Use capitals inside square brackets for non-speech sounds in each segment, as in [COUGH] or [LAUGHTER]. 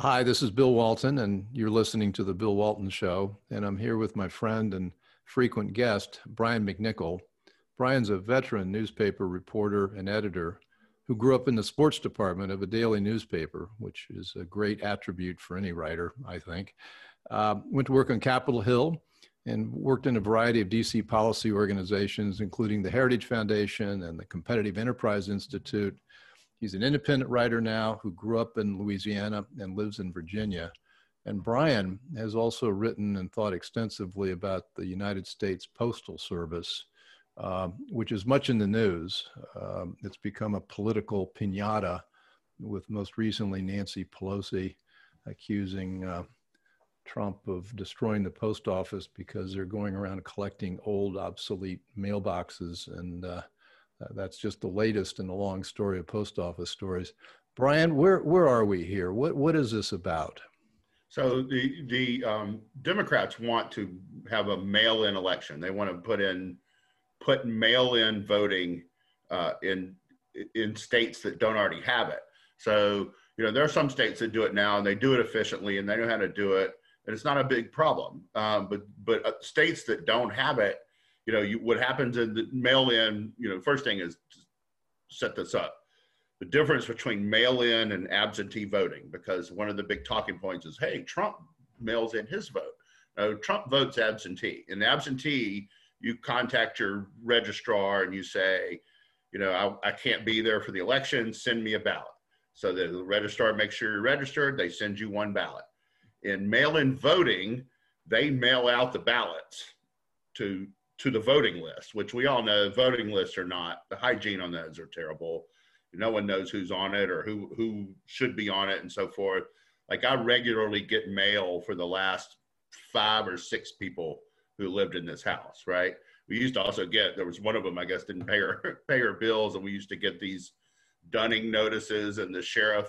Hi, this is Bill Walton, and you're listening to The Bill Walton Show. And I'm here with my friend and frequent guest, Brian McNicoll. Brian's a veteran newspaper reporter and editor who grew up in the sports department of a daily newspaper, which is a great attribute for any writer, I think. Uh, went to work on Capitol Hill and worked in a variety of DC policy organizations, including the Heritage Foundation and the Competitive Enterprise Institute. He's an independent writer now who grew up in Louisiana and lives in Virginia. And Brian has also written and thought extensively about the United States Postal Service, uh, which is much in the news. Um, it's become a political pinata, with most recently Nancy Pelosi accusing uh, Trump of destroying the post office because they're going around collecting old, obsolete mailboxes. And uh, that's just the latest in the long story of post office stories. Brian, where, where are we here? What, what is this about? So the, the um, Democrats want to have a mail-in election. They want to put in put mail-in voting uh, in in states that don't already have it. So you know there are some states that do it now and they do it efficiently and they know how to do it and it's not a big problem. Um, but but uh, states that don't have it, you know, you, what happens in the mail-in, you know, first thing is set this up. The difference between mail-in and absentee voting, because one of the big talking points is, hey, Trump mails in his vote. No, Trump votes absentee. In absentee, you contact your registrar and you say, you know, I, I can't be there for the election. Send me a ballot. So the registrar makes sure you're registered. They send you one ballot in mail-in voting, they mail out the ballots to to the voting list, which we all know voting lists are not the hygiene on those are terrible. No one knows who's on it or who who should be on it and so forth. Like I regularly get mail for the last five or six people who lived in this house, right? We used to also get there was one of them I guess didn't pay her [LAUGHS] pay her bills, and we used to get these dunning notices and the sheriff,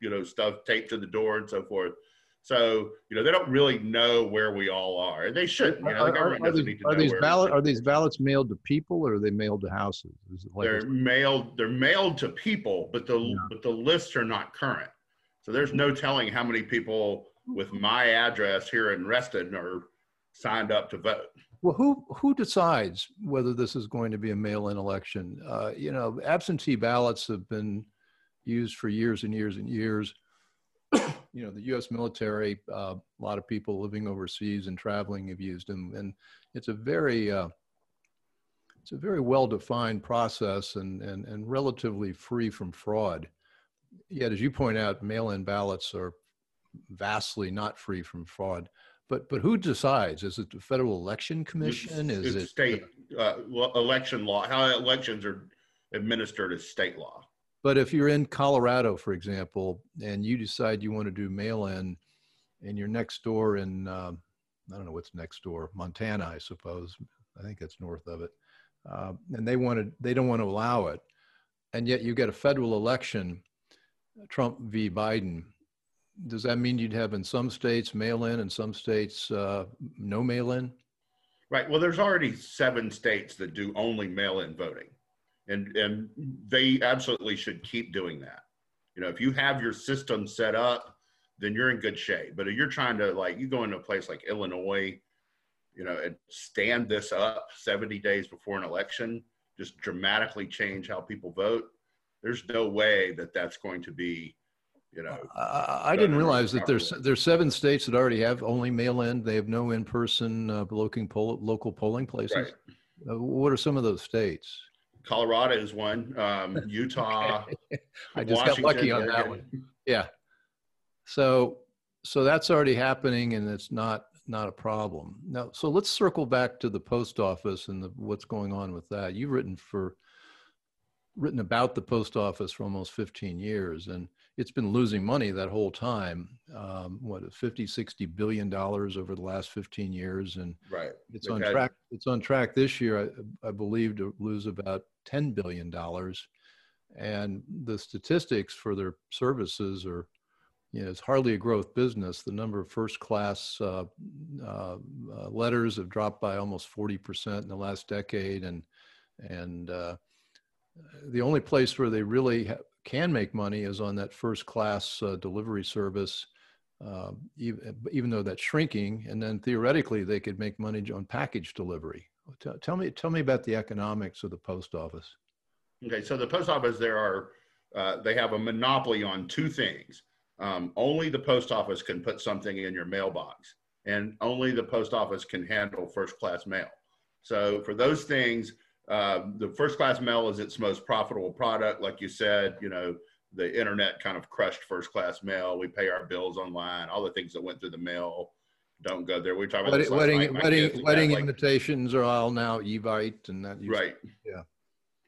you know, stuff taped to the door and so forth. So you know they don't really know where we all are, and they shouldn't. You know, the government are, doesn't these, need to are know these ballot are these ballots mailed to people or are they mailed to houses? Like they're mailed. They're mailed to people, but the yeah. but the lists are not current. So there's no telling how many people with my address here in Reston are signed up to vote. Well, who who decides whether this is going to be a mail-in election? Uh, you know, absentee ballots have been used for years and years and years [COUGHS] you know, the U.S. military, uh, a lot of people living overseas and traveling have used them, and it's a very uh, it's a very well-defined process and, and and relatively free from fraud. Yet, as you point out, mail-in ballots are vastly not free from fraud. But but who decides? Is it the Federal Election Commission? It's, is it's it state uh, election law? How elections are administered is state law. But if you're in Colorado, for example, and you decide you want to do mail-in, and you're next door in um, I don't know what's next door, Montana, I suppose. I think that's north of it, uh, and they wanted they don't want to allow it, and yet you get a federal election, Trump v. Biden. Does that mean you'd have in some states mail-in and some states uh, no mail-in? Right. Well, there's already seven states that do only mail-in voting and and they absolutely should keep doing that. You know if you have your system set up then you're in good shape. But if you're trying to like you go into a place like illinois you know and stand this up 70 days before an election just dramatically change how people vote there's no way that that's going to be you know uh, i didn't realize that there's there's seven states that already have only mail-in. They have no in-person uh, local, poll, local polling places. Right. uh, what are some of those states Colorado is one. Um, [LAUGHS] Utah. I just Washington, got lucky on that one. Yeah. So so that's already happening, and it's not not a problem now. So let's circle back to the post office and the, what's going on with that. You've written for written about the post office for almost 15 years and it's been losing money that whole time um, what 50 60 billion dollars over the last 15 years and right it's on track it's on track this year I, I believe to lose about 10 billion dollars. And the statistics for their services are you know it's hardly a growth business. The number of first class uh, uh, uh, letters have dropped by almost 40% in the last decade and and uh, the only place where they really ha- can make money is on that first class uh, delivery service uh, even, even though that's shrinking. And then theoretically, they could make money on package delivery. Tell, tell me, tell me about the economics of the post office. Okay, so the post office, there are uh, they have a monopoly on two things. Um, only the post office can put something in your mailbox, and only the post office can handle first class mail. So for those things, uh, the first class mail is its most profitable product. Like you said, you know, the internet kind of crushed first class mail. We pay our bills online. All the things that went through the mail don't go there. We talk about wedding, wedding, wedding, wedding like, invitations are all now Evite and that. Right. Yeah.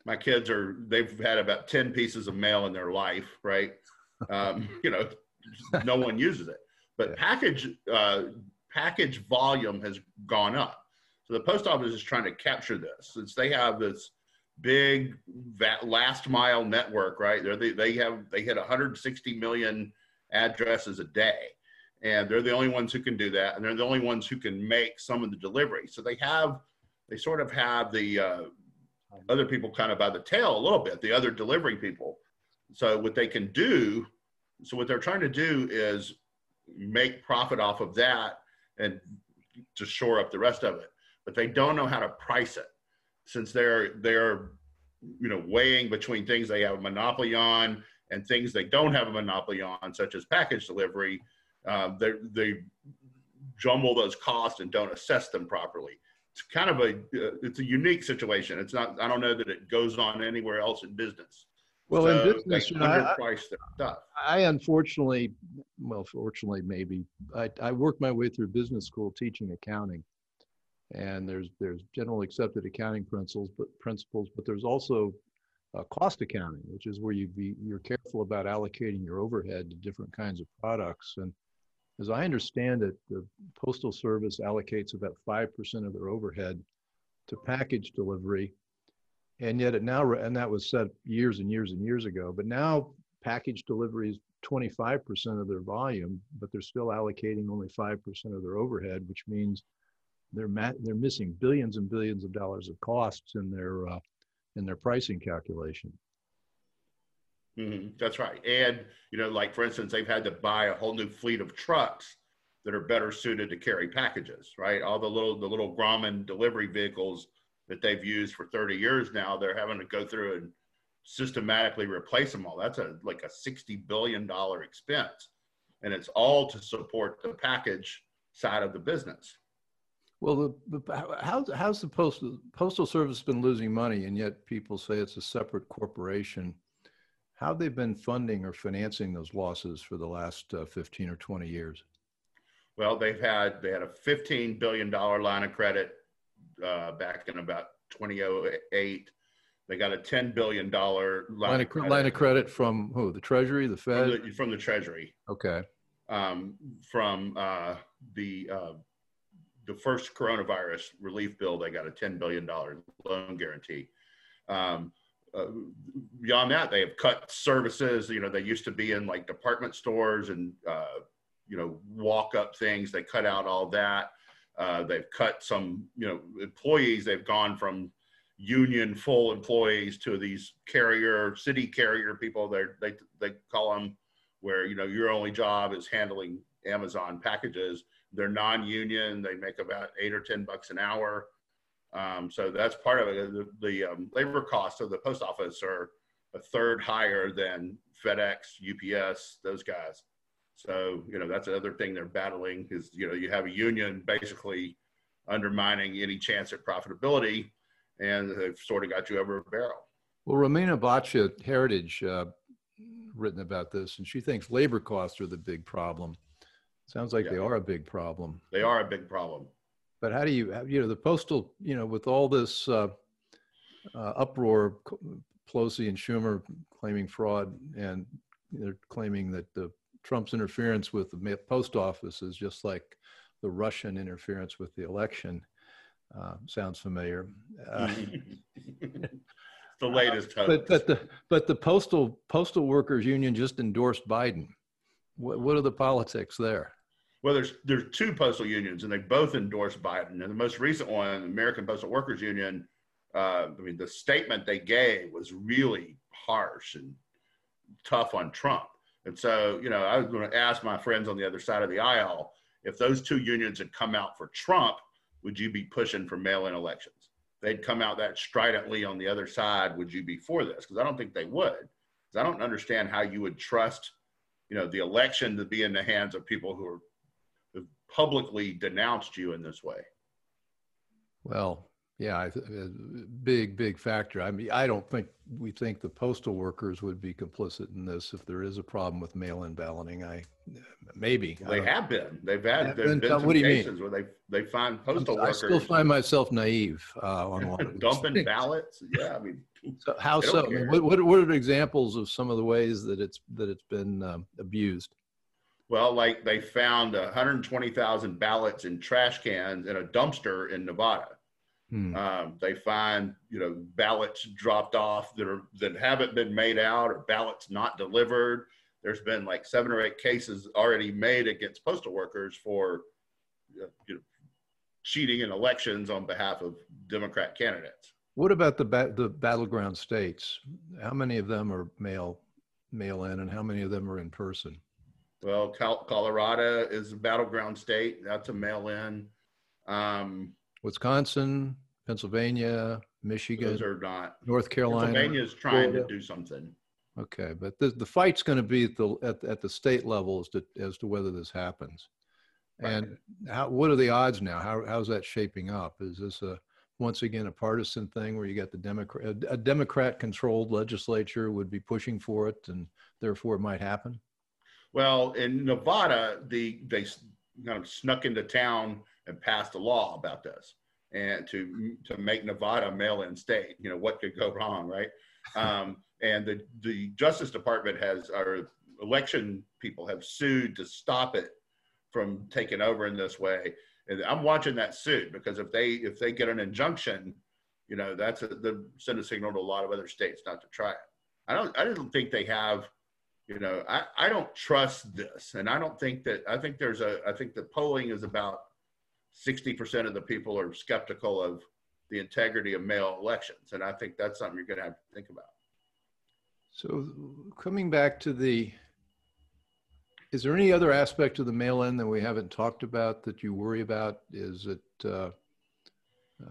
My kids are, they've had about 10 pieces of mail in their life, right? [LAUGHS] Um, you know, no one uses it, but yeah. package, uh, package volume has gone up. So the post office is trying to capture this since they have this big last mile network, right? They're, they they have they hit 160 million addresses a day, and they're the only ones who can do that, and they're the only ones who can make some of the delivery. So they have they sort of have the uh, other people kind of by the tail a little bit, the other delivering people. So what they can do, so what they're trying to do is make profit off of that and to shore up the rest of it but they don't know how to price it since they're they're you know weighing between things they have a monopoly on and things they don't have a monopoly on, such as package delivery. Uh, they they jumble those costs and don't assess them properly. It's kind of a uh, it's a unique situation. It's not. I don't know that it goes on anywhere else in business. Well, so in business, you know, I, their stuff. I unfortunately, well, fortunately, maybe I, I worked my way through business school teaching accounting, and there's there's generally accepted accounting principles, but principles, but there's also uh, cost accounting, which is where you be you're careful about allocating your overhead to different kinds of products. And as I understand it, the postal service allocates about five percent of their overhead to package delivery, and yet it now and that was set years and years and years ago. But now package delivery is 25% of their volume, but they're still allocating only 5% of their overhead, which means they're ma- they're missing billions and billions of dollars of costs in their uh, in their pricing calculation. Mm-hmm. That's right, and you know, like for instance, they've had to buy a whole new fleet of trucks that are better suited to carry packages. Right, all the little the little Grumman delivery vehicles that they've used for 30 years now, they're having to go through and systematically replace them all. That's a like a 60 billion dollar expense, and it's all to support the package side of the business. Well, the, the, how, how's the postal postal service been losing money, and yet people say it's a separate corporation? How have they've been funding or financing those losses for the last uh, 15 or 20 years? Well, they've had they had a 15 billion dollar line of credit uh, back in about 2008. They got a 10 billion dollar line, line, of credit. line of credit from who? The Treasury, the Fed, from the, from the Treasury. Okay. Um, from uh, the uh, the first coronavirus relief bill, they got a $10 billion loan guarantee. Um, uh, beyond that, they have cut services. You know, they used to be in like department stores and, uh, you know, walk up things. They cut out all that. Uh, they've cut some, you know, employees. They've gone from union full employees to these carrier, city carrier people. They're, they, they call them where, you know, your only job is handling Amazon packages they're non-union. They make about eight or ten bucks an hour. Um, so that's part of it. The, the um, labor costs of the post office are a third higher than FedEx, UPS, those guys. So you know that's another thing they're battling is you know you have a union basically undermining any chance at profitability, and they've sort of got you over a barrel. Well, Romina Boccia, Heritage, uh, written about this, and she thinks labor costs are the big problem. Sounds like yeah. they are a big problem. They are a big problem. But how do you, you know, the postal, you know, with all this uh, uh, uproar, Pelosi and Schumer claiming fraud, and they're claiming that the Trump's interference with the post office is just like the Russian interference with the election. Uh, sounds familiar. Uh, [LAUGHS] the latest. Uh, but, but the but the postal postal workers union just endorsed Biden. What, what are the politics there? Well, there's there's two postal unions, and they both endorse Biden. And the most recent one, the American Postal Workers Union, uh, I mean, the statement they gave was really harsh and tough on Trump. And so, you know, I was going to ask my friends on the other side of the aisle if those two unions had come out for Trump, would you be pushing for mail in elections? They'd come out that stridently on the other side, would you be for this? Because I don't think they would. Because I don't understand how you would trust, you know, the election to be in the hands of people who are publicly denounced you in this way. Well, yeah, I uh, big, big factor. I mean, I don't think we think the postal workers would be complicit in this if there is a problem with mail-in balloting. I maybe I They don't- have been. They've had Have been? been what do you mean? where they they find postal I workers still find myself naive uh, on lot of [LAUGHS] dumping things. ballots. Yeah, I mean, [LAUGHS] So how so? I what, what, what are the examples of some of the ways that it's that it's been um, abused? Well, like they found 120,000 ballots in trash cans in a dumpster in Nevada. Hmm. Um, they find you know ballots dropped off that are that haven't been made out or ballots not delivered. There's been like seven or eight cases already made against postal workers for uh, you know, cheating in elections on behalf of Democrat candidates. What about the ba- the battleground states? How many of them are mail mail in, and how many of them are in person? Well, Col- Colorado is a battleground state. That's a mail-in. Um, Wisconsin, Pennsylvania, those Michigan, are not. North Carolina. Pennsylvania is trying to do something. Okay, but the the fight's going to be at the at, at the state level as to as to whether this happens. And how what are the odds now? How how's that shaping up? Is this a once again a partisan thing where you got the Democrat a Democrat controlled legislature would be pushing for it and therefore it might happen? Well, in Nevada, the they kind of snuck into town and passed a law about this, and to to make Nevada mail-in state. You know what could go wrong, right? Um, and the the Justice Department has our election people have sued to stop it from taking over in this way. And I'm watching that suit because if they if they get an injunction, you know that's a, the send a signal to a lot of other states not to try it. I don't I don't think they have you know I, I don't trust this. And i don't think that i think there's a i think the polling is about 60% of the people are skeptical of the integrity of mail elections. And i think that's something you're going to have to think about. So coming back to the, is there any other aspect of the mail-in that we haven't talked about that you worry about? Is it, uh,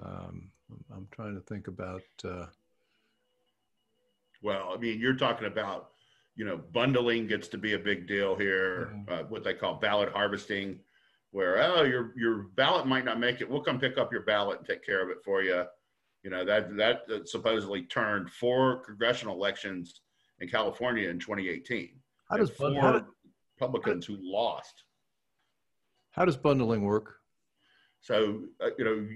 um, I'm trying to think about, uh, well i mean you're talking about you know bundling gets to be a big deal here Mhm. uh, what they call ballot harvesting where oh your your ballot might not make it we'll come pick up your ballot and take care of it for you you know that that, supposedly turned four congressional elections in california in 2018 how does, four how, do- Republicans who lost. how does bundling work? So uh, you know,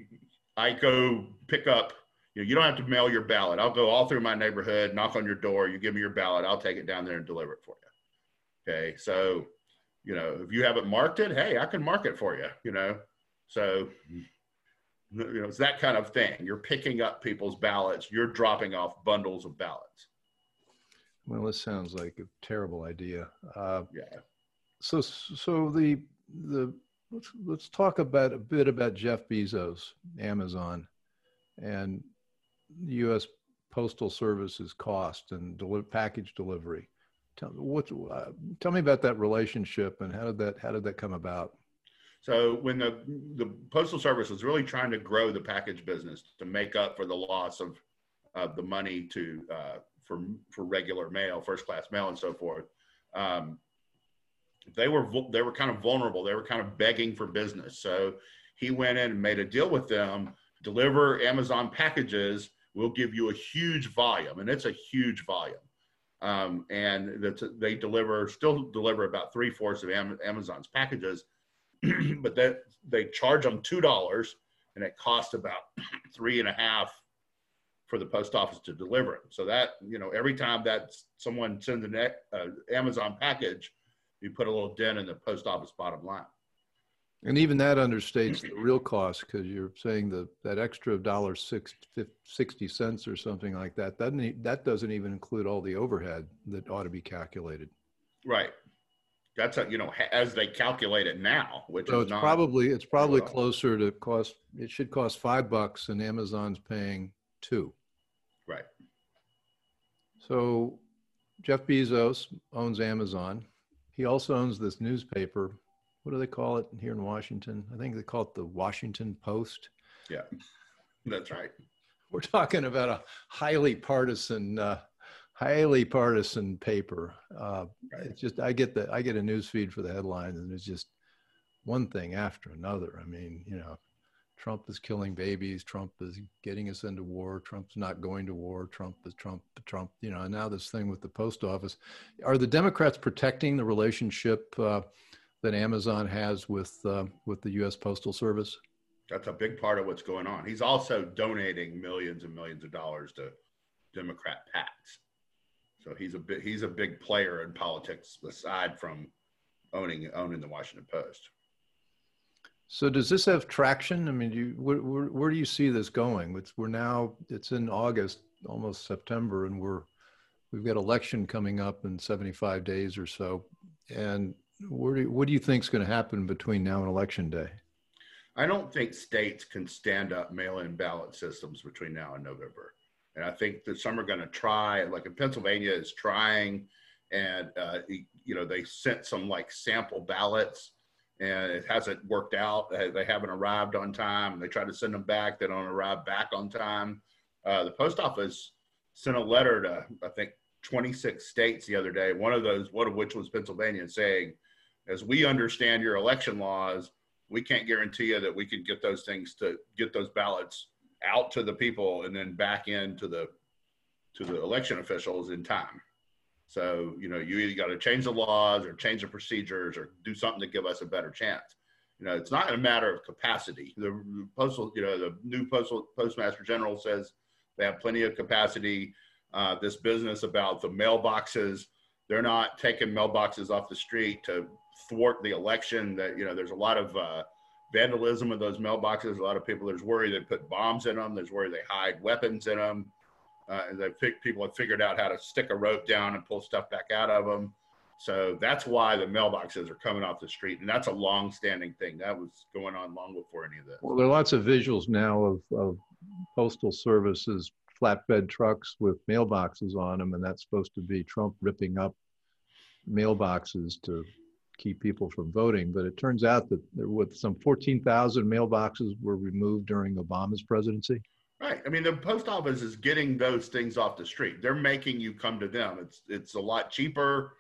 I go pick up. You know, you don't have to mail your ballot. I'll go all through my neighborhood, knock on your door. You give me your ballot. I'll take it down there and deliver it for you. Okay. So, you know, if you haven't marked it, hey, I can mark it for you. You know, so you know it's that kind of thing. You're picking up people's ballots. You're dropping off bundles of ballots. Well, this sounds like a terrible idea. Uh, Yeah. so, so the, the, let's, let's talk about a bit about Jeff Bezos, Amazon, and U.S. Postal Service's cost and deli- package delivery. Tell, uh, tell me about that relationship and how did that, how did that come about? So when the the postal service was really trying to grow the package business to make up for the loss of of the money to uh, for for regular mail, first class mail, and so forth, um, they were they were kind of vulnerable. They were kind of begging for business. So he went in and made a deal with them. Deliver Amazon packages. We'll give you a huge volume, and it's a huge volume. Um, and they deliver still deliver about three fourths of Am- Amazon's packages [CLEARS THROAT] but that they charge them two dollars and it costs about [CLEARS THROAT] three and a half for the post office to deliver it. so that you know every time that someone sends an uh, amazon package you put a little dent in the post office bottom line And even that understates the real cost because you're saying the, that extra dollar six, 60 cents or something like that, doesn't, that doesn't even include all the overhead that ought to be calculated. right that's a, you know as they calculate it now which So is it's not probably, it's probably well. closer to cost, it should cost five bucks and Amazon's paying two. right So Jeff Bezos owns Amazon. He also owns this newspaper. What do they call it here in Washington? I think they call it the Washington Post. Yeah, that's right. We're talking about a highly partisan, uh, highly partisan paper. Uh, right. It's just I get the I get a news feed for the headlines, and it's just one thing after another. I mean, you know, Trump is killing babies. Trump is getting us into war. Trump's not going to war. Trump is Trump, Trump, you know, and now this thing with the post office. Are the Democrats protecting the relationship uh, that Amazon has with, uh, with the U.S. Postal Service? That's a big part of what's going on. He's also donating millions and millions of dollars to Democrat PACs. So he's a big, he's a big player in politics aside from owning owning the Washington Post. So does this have traction? I mean, do you, where, where, where, do you see this going? It's, we're now, it's in August, almost September, and we're, we've got election coming up in 75 days or so. And where do, what do you think is going to happen between now and election day? I don't think states can stand up mail-in ballot systems between now and November. And I think that some are going to try, like in Pennsylvania is trying, and uh, you know they sent some like sample ballots and it hasn't worked out. They haven't arrived on time. They try to send them back. They don't arrive back on time. Uh, the post office sent a letter to, I think, 26 states the other day, one of those, one of which was Pennsylvania, saying, as we understand your election laws, we can't guarantee you that we can get those things to get those ballots out to the people and then back into the to the election officials in time. So, you know, you either got to change the laws or change the procedures or do something to give us a better chance. You know, it's not a matter of capacity. The postal, you know, the new postal postmaster general says they have plenty of capacity. Uh, this business about the mailboxes, they're not taking mailboxes off the street to thwart the election. That you know, there's a lot of uh, vandalism of those mailboxes. A lot of people, there's worry they put bombs in them. There's worry they hide weapons in them. Uh, and the people have figured out how to stick a rope down and pull stuff back out of them. So that's why the mailboxes are coming off the street, and that's a long-standing thing. That was going on long before any of this. Well, there are lots of visuals now of, of postal services flatbed trucks with mailboxes on them, and that's supposed to be Trump ripping up mailboxes to keep people from voting. But it turns out that there were some 14,000 mailboxes were removed during Obama's presidency. Right. I mean, the post office is getting those things off the street. They're making you come to them. It's it's a lot cheaper,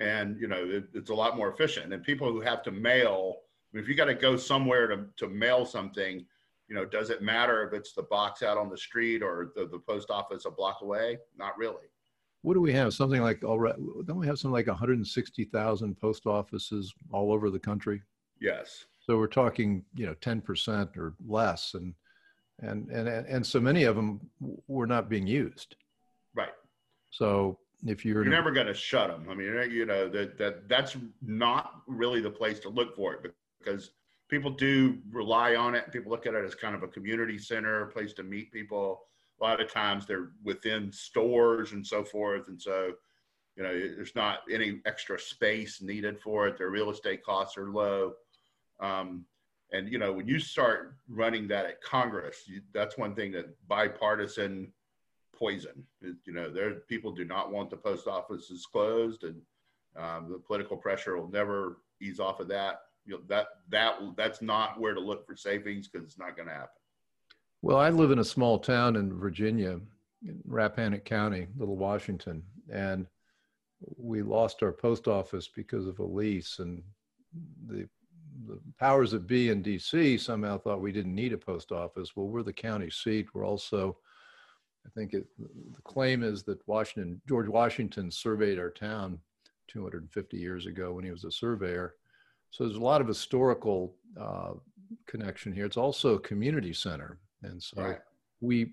and you know it, it's a lot more efficient. And people who have to mail, I mean, if you got to go somewhere to to mail something, you know, does it matter if it's the box out on the street or the, the post office a block away? Not really. What do we have? Something like already? Don't we have something like 160,000 post offices all over the country? Yes. So we're talking, you know, 10% or less, and and and and so many of them were not being used. Right. So if you're you're never going to shut them. I mean, you know that that that's not really the place to look for it because people do rely on it. People look at it as kind of a community center, a place to meet people. A lot of times they're within stores and so forth, and so you know there's not any extra space needed for it. Their real estate costs are low. Um, and you know when you start running that at congress you, that's one thing that bipartisan poison you know there people do not want the post offices closed and um, the political pressure will never ease off of that you know, that that that's not where to look for savings because it's not going to happen well i live in a small town in virginia in rappahannock county little washington and we lost our post office because of a lease and the the powers that be in DC somehow thought we didn't need a post office. Well, we're the county seat. We're also, I think it, the claim is that Washington, George Washington surveyed our town 250 years ago when he was a surveyor. So there's a lot of historical uh, connection here. It's also a community center. And so right. we,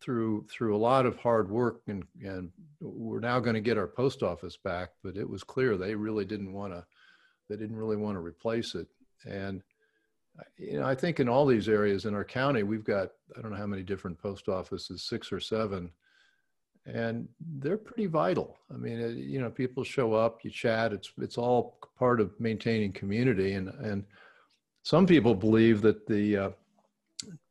through through a lot of hard work and and we're now going to get our post office back but it was clear they really didn't want to they didn't really want to replace it and you know, I think in all these areas in our county, we've got I don't know how many different post offices, six or seven, and they're pretty vital. I mean, it, you know, people show up, you chat. It's it's all part of maintaining community, and and some people believe that the uh,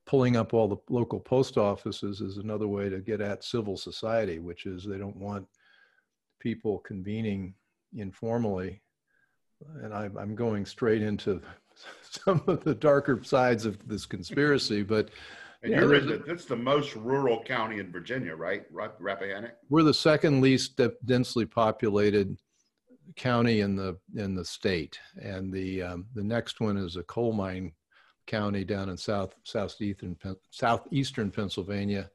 pulling up all the local post offices is another way to get at civil society, which is they don't want people convening informally, and I, I'm going straight into [LAUGHS] some of the darker sides of this conspiracy, but and yeah, you're in the, that's the most rural county in Virginia, right? Rappahannock. We're the second least densely populated county in the in the state, and the um, the next one is a coal mine county down in south southeastern southeastern Pennsylvania.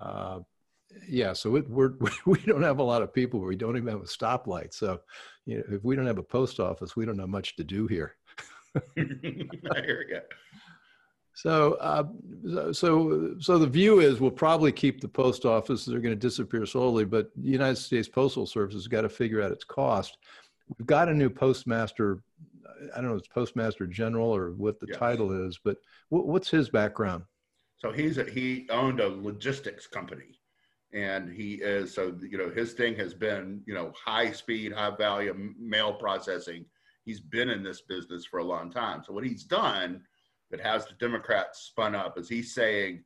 Uh, yeah, so it, we're [LAUGHS] we don't have a lot of people. We don't even have a stoplight. So, you know, if we don't have a post office, we don't have much to do here. [LAUGHS] Here we go. So, uh, so, so the view is we'll probably keep the post office. They're going to disappear slowly, but the United States Postal Service has got to figure out its cost. We've got a new postmaster. I don't know it's postmaster general or what the yes. title is, but what's his background? So he's a, he owned a logistics company, and he is so you know his thing has been you know high speed, high value mail processing. He's been in this business for a long time. So what he's done that has the Democrats spun up is he's saying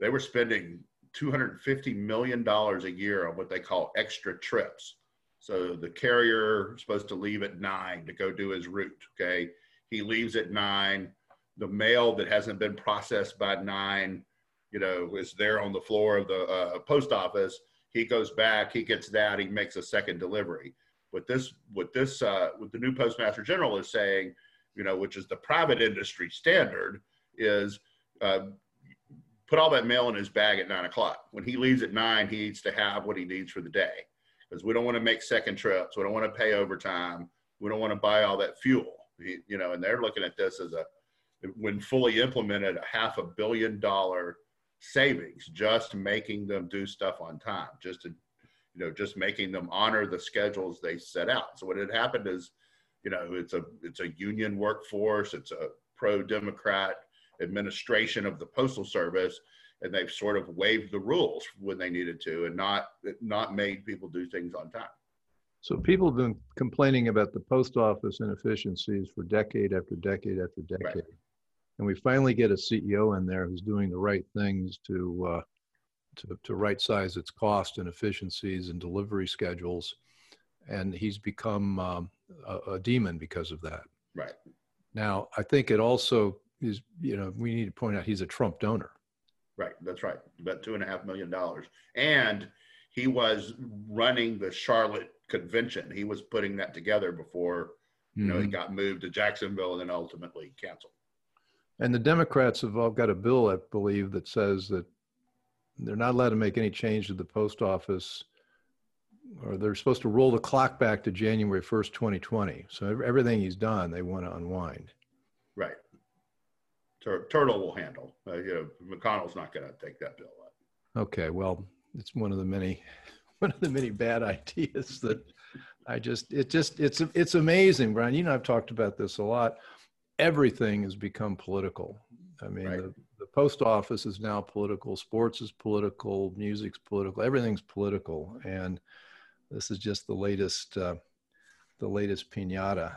they were spending $250 million a year on what they call extra trips. So the carrier is supposed to leave at nine to go do his route. Okay. He leaves at nine. The mail that hasn't been processed by nine, you know, is there on the floor of the uh, post office. He goes back, he gets that, he makes a second delivery. What this, what this, uh, what the new postmaster general is saying you know, which is the private industry standard, is uh, put all that mail in his bag at nine o'clock. When he leaves at nine, he needs to have what he needs for the day because we don't want to make second trips. We don't want to pay overtime. We don't want to buy all that fuel. You know, and they're looking at this as a, when fully implemented, a half a billion dollar savings just making them do stuff on time, just to, you know, just making them honor the schedules they set out. So what had happened is you know it's a it's a union workforce it's a pro-democrat administration of the postal service and they've sort of waived the rules when they needed to and not not made people do things on time so people have been complaining about the post office inefficiencies for decade after decade after decade right. and we finally get a ceo in there who's doing the right things to uh, to, to right size its cost and efficiencies and delivery schedules and he's become um, a, a, demon because of that. Right. Now, I think it also is, you know, we need to point out he's a Trump donor. Right. That's right. About two and a half million dollars. And he was running the Charlotte convention. He was putting that together before, you know, mm-hmm. he got moved to Jacksonville and then ultimately canceled. And the Democrats have all got a bill, I believe, that says that they're not allowed to make any change to the post office or they're supposed to roll the clock back to January 1st, 2020. So everything he's done, they want to unwind. Right. Tur- Turtle will handle. Uh, you know, McConnell's not going to take that bill up. Okay. Well, it's one of the many, [LAUGHS] one of the many bad [LAUGHS] ideas that I just, it just, it's, it's amazing, Brian. You know, I've talked about this a lot. Everything has become political. I mean, right. the, the post office is now political. Sports is political. Music's political. Everything's political. And, this is just the latest, uh, the latest pinata.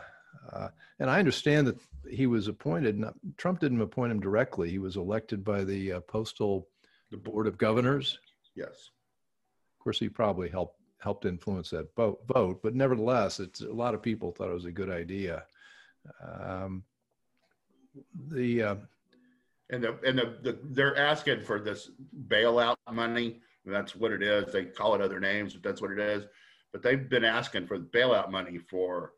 Uh, and I understand that he was appointed. Not, Trump didn't appoint him directly. He was elected by the uh, postal the board of governors. Yes. Of course, he probably helped helped influence that vote. Vote, but nevertheless, it's a lot of people thought it was a good idea. Um, the uh, and the and the, the they're asking for this bailout money. That's what it is. They call it other names, but that's what it is but they've been asking for bailout money for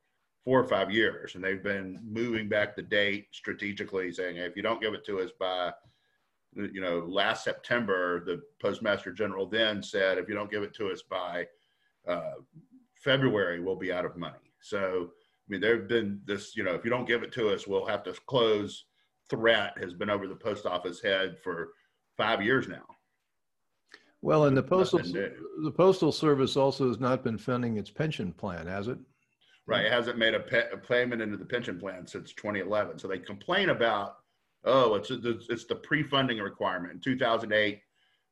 four or five years, and they've been moving back the date strategically, saying hey, if you don't give it to us by you know last September, the postmaster general then said if you don't give it to us by uh, February, we'll be out of money. So I mean, there've been this you know if you don't give it to us, we'll have to close. Threat has been over the post office head for five years now. Well, and the postal the postal service also has not been funding its pension plan, has it? Right, it hasn't made a, pe- a payment into the pension plan since 2011. So they complain about, oh, it's it's the pre-funding requirement. In 2008,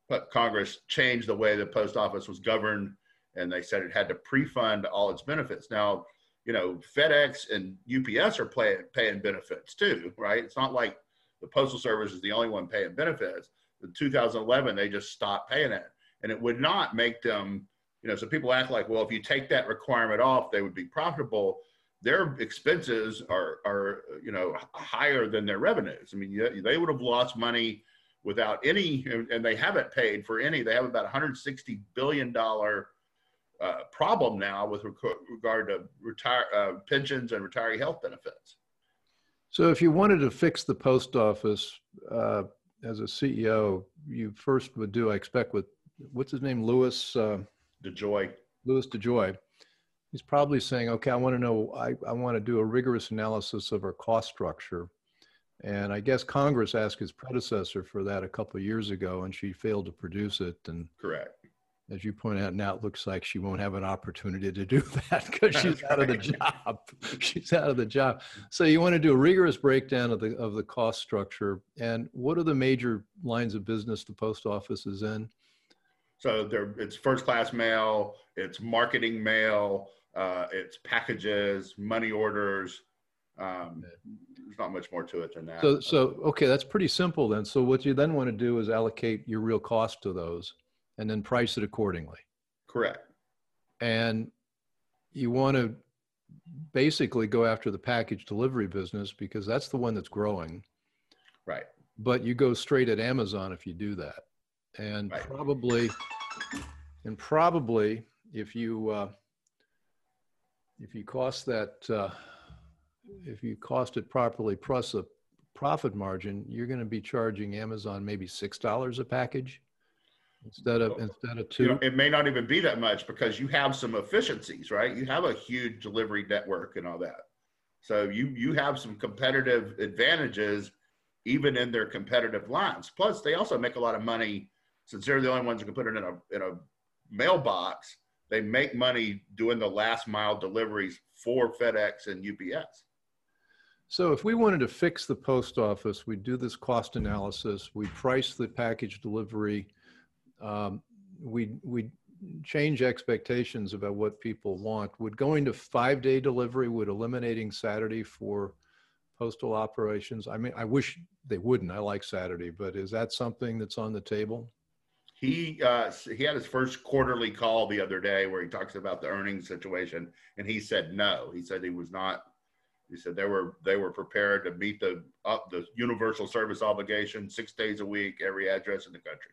but Congress changed the way the post office was governed, and they said it had to pre-fund all its benefits. Now, you know, FedEx and UPS are pay, paying benefits too, right? It's not like the postal service is the only one paying benefits in 2011 they just stopped paying it and it would not make them you know, so people act like, well, if you take that requirement off, they would be profitable. Their expenses are, are you know, higher than their revenues. I mean, they would have lost money without any, and they haven't paid for any. They have about 160 billion dollar uh, problem now with regard to retire uh, pensions and retiree health benefits. So, if you wanted to fix the post office uh, as a CEO, you first would do, I expect, with what's his name, Louis. DeJoy. Louis DeJoy. He's probably saying, okay, I want to know, I, I want to do a rigorous analysis of our cost structure. And I guess Congress asked his predecessor for that a couple of years ago, and she failed to produce it. And correct, as you point out, now it looks like she won't have an opportunity to do [LAUGHS] that because she's out of the job. [LAUGHS] she's out of the job. So you want to do a rigorous breakdown of the of the cost structure. And what are the major lines of business the post office is in? So there, it's first class mail, it's marketing mail, uh, it's packages, money orders. Um, there's not much more to it than that. So, so okay, that's pretty simple then. So what you then want to do is allocate your real cost to those, and then price it accordingly. Correct. And you want to basically go after the package delivery business because that's the one that's growing. Right. But you go straight at Amazon if you do that and right. probably and probably if you uh, if you cost that uh, if you cost it properly plus a profit margin you're going to be charging amazon maybe six dollars a package instead of instead of two you know, it may not even be that much because you have some efficiencies right? You have a huge delivery network and all that. So you you have some competitive advantages even in their competitive lines. Plus they also make a lot of money since they're the only ones who can put it in a in a mailbox, they make money doing the last mile deliveries for FedEx and UPS. So if we wanted to fix the post office, we'd do this cost analysis, we'd price the package delivery, um, we'd, we'd change expectations about what people want. Would going to five day delivery, would eliminating Saturday for postal operations? I mean, I wish they wouldn't. I like Saturday, but is that something that's on the table? He uh, he had his first quarterly call the other day where he talks about the earnings situation, and he said no. He said he was not. He said they were they were prepared to meet the uh, the universal service obligation six days a week, every address in the country.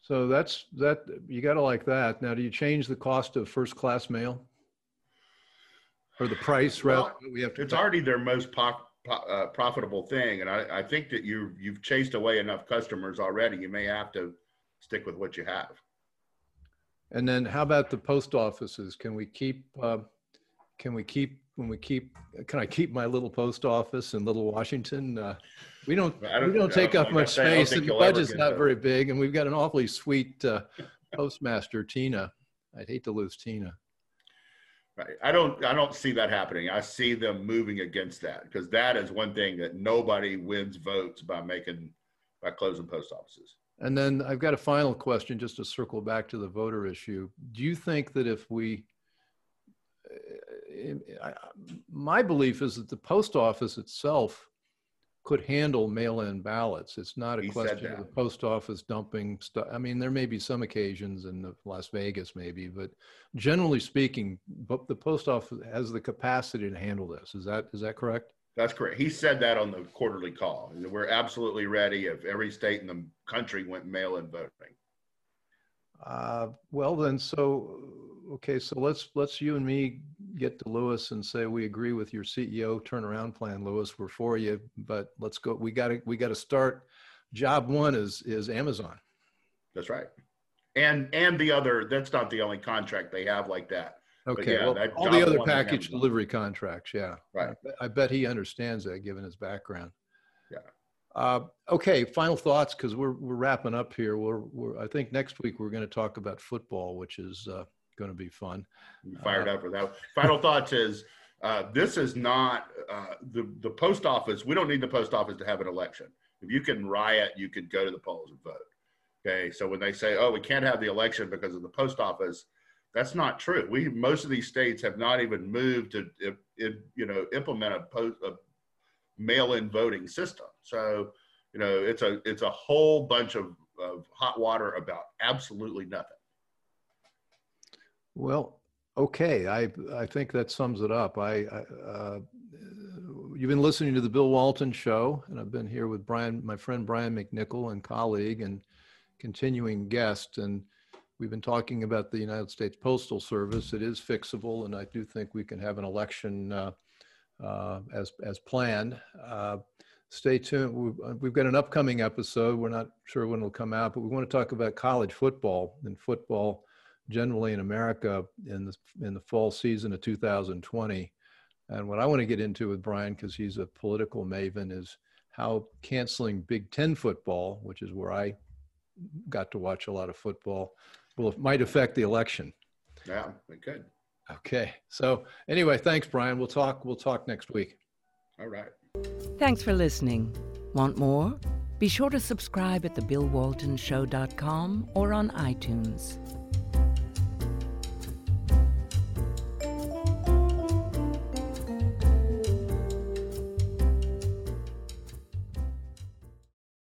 So that's that. You got to like that. Now, do you change the cost of first class mail, or the price? Well, rather, we have to. It's pay? already their most pop, uh, profitable thing. And I, I think that you you've chased away enough customers already. You may have to stick with what you have. And then how about the post offices? Can we keep, uh, can we keep, when we keep, can I keep my little post office in Little Washington? Uh, we don't, don't, we don't take up much space and the budget's not very big. And we've got an awfully sweet uh, [LAUGHS] postmaster, Tina. I'd hate to lose Tina. Right. I don't I don't see that happening. I see them moving against that because that is one thing that nobody wins votes by making by closing post offices. And then I've got a final question just to circle back to the voter issue. Do you think that if we eh, eh, my belief is that the post office itself could handle mail-in ballots. It's not a he question of the post office dumping stuff. I mean, there may be some occasions in Las Vegas, maybe, but generally speaking, but the post office has the capacity to handle this. Is that is that correct? That's correct. He said that on the quarterly call. We're absolutely ready if every state in the country went mail-in voting. Uh, well, then, so okay, so let's let's you and me get to Louis and say we agree with your CEO turnaround plan, Louis, We're for you, but let's go. We got to we got to start. Job one is is Amazon. That's right, and and the other. That's not the only contract they have like that. Okay, yeah, well, all the other package delivery contracts. Yeah, right. I bet, I bet he understands that given his background. Yeah. Uh, okay, final thoughts because we're we're wrapping up here. We're, we're I think next week we're going to talk about football, which is uh, going to be fun. fired uh, up for that. Final thoughts is uh, this is not uh, the the post office. We don't need the post office to have an election. If you can riot, you could go to the polls and vote. Okay, so when they say, "Oh, we can't have the election because of the post office," that's not true. We most of these states have not even moved to you know implement a, post, a mail-in voting system. So you know it's a it's a whole bunch of, of hot water about absolutely nothing. Well, okay. I I think that sums it up. I, I uh, you've been listening to the Bill Walton Show, and I've been here with Brian, my friend Brian McNicoll, and colleague and continuing guest, and we've been talking about the United States Postal Service. It is fixable, and I do think we can have an election uh, uh, as as planned. Uh, stay tuned. We've, uh, we've got an upcoming episode. We're not sure when it'll come out, but we want to talk about college football and football generally in America in the in the fall season of 2020. And what I want to get into with Brian, because he's a political maven, is how canceling Big Ten football, which is where I got to watch a lot of football, will might affect the election. Yeah, it could. Okay. So anyway, thanks, Brian. We'll talk. We'll talk next week. All right. Thanks for listening. Want more? Be sure to subscribe at thebillwaltonshow.com or on iTunes.